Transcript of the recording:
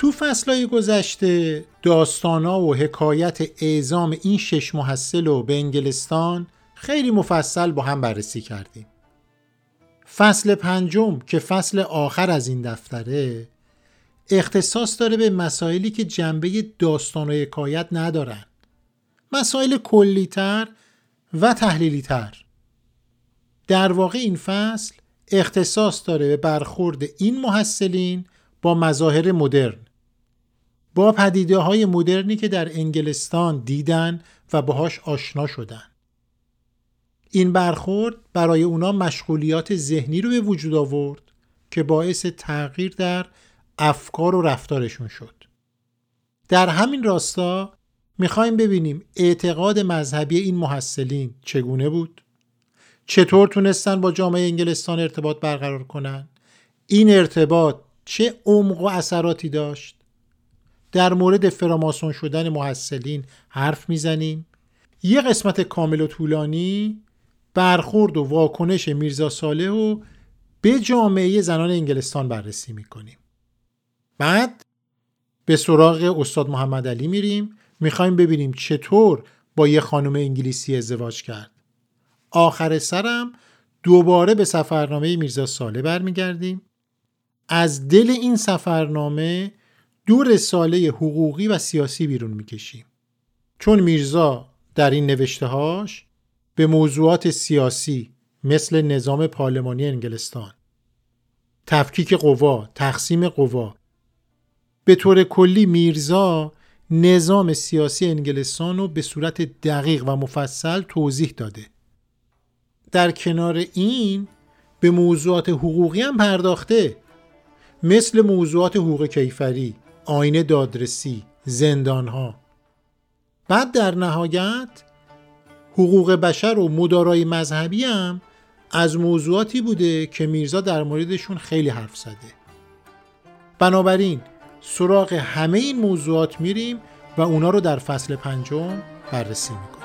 تو فصلهای گذشته داستانا و حکایت اعزام این شش محصل رو به انگلستان خیلی مفصل با هم بررسی کردیم. فصل پنجم که فصل آخر از این دفتره اختصاص داره به مسائلی که جنبه داستان و حکایت ندارن. مسائل کلیتر و تحلیلیتر. در واقع این فصل اختصاص داره به برخورد این محصلین با مظاهر مدرن با پدیده های مدرنی که در انگلستان دیدن و باهاش آشنا شدن. این برخورد برای اونا مشغولیات ذهنی رو به وجود آورد که باعث تغییر در افکار و رفتارشون شد. در همین راستا می‌خوایم ببینیم اعتقاد مذهبی این محصلین چگونه بود. چطور تونستن با جامعه انگلستان ارتباط برقرار کنن؟ این ارتباط چه عمق و اثراتی داشت؟ در مورد فراماسون شدن محصلین حرف می‌زنیم. یه قسمت کامل و طولانی برخورد و واکنش میرزا صالح و به جامعه زنان انگلستان بررسی می‌کنیم. بعد به سراغ استاد محمد علی میریم. می‌خوایم ببینیم چطور با یه خانم انگلیسی ازدواج کرد. آخر سرم دوباره به سفرنامه میرزا ساله برمیگردیم. از دل این سفرنامه دو رساله حقوقی و سیاسی بیرون می‌کشیم چون میرزا در این نوشتههاش به موضوعات سیاسی مثل نظام پارلمانی انگلستان تفکیک قوا، تقسیم قوا به طور کلی میرزا نظام سیاسی انگلستان رو به صورت دقیق و مفصل توضیح داده. در کنار این به موضوعات حقوقی هم پرداخته مثل موضوعات حقوق کیفری، آین دادرسی، زندانها. بعد در نهایت حقوق بشر و مدارای مذهبی هم از موضوعاتی بوده که میرزا در موردشون خیلی حرف زده. بنابراین سراغ همه این موضوعات میریم و اونا رو در فصل پنجم بررسی می‌کنیم.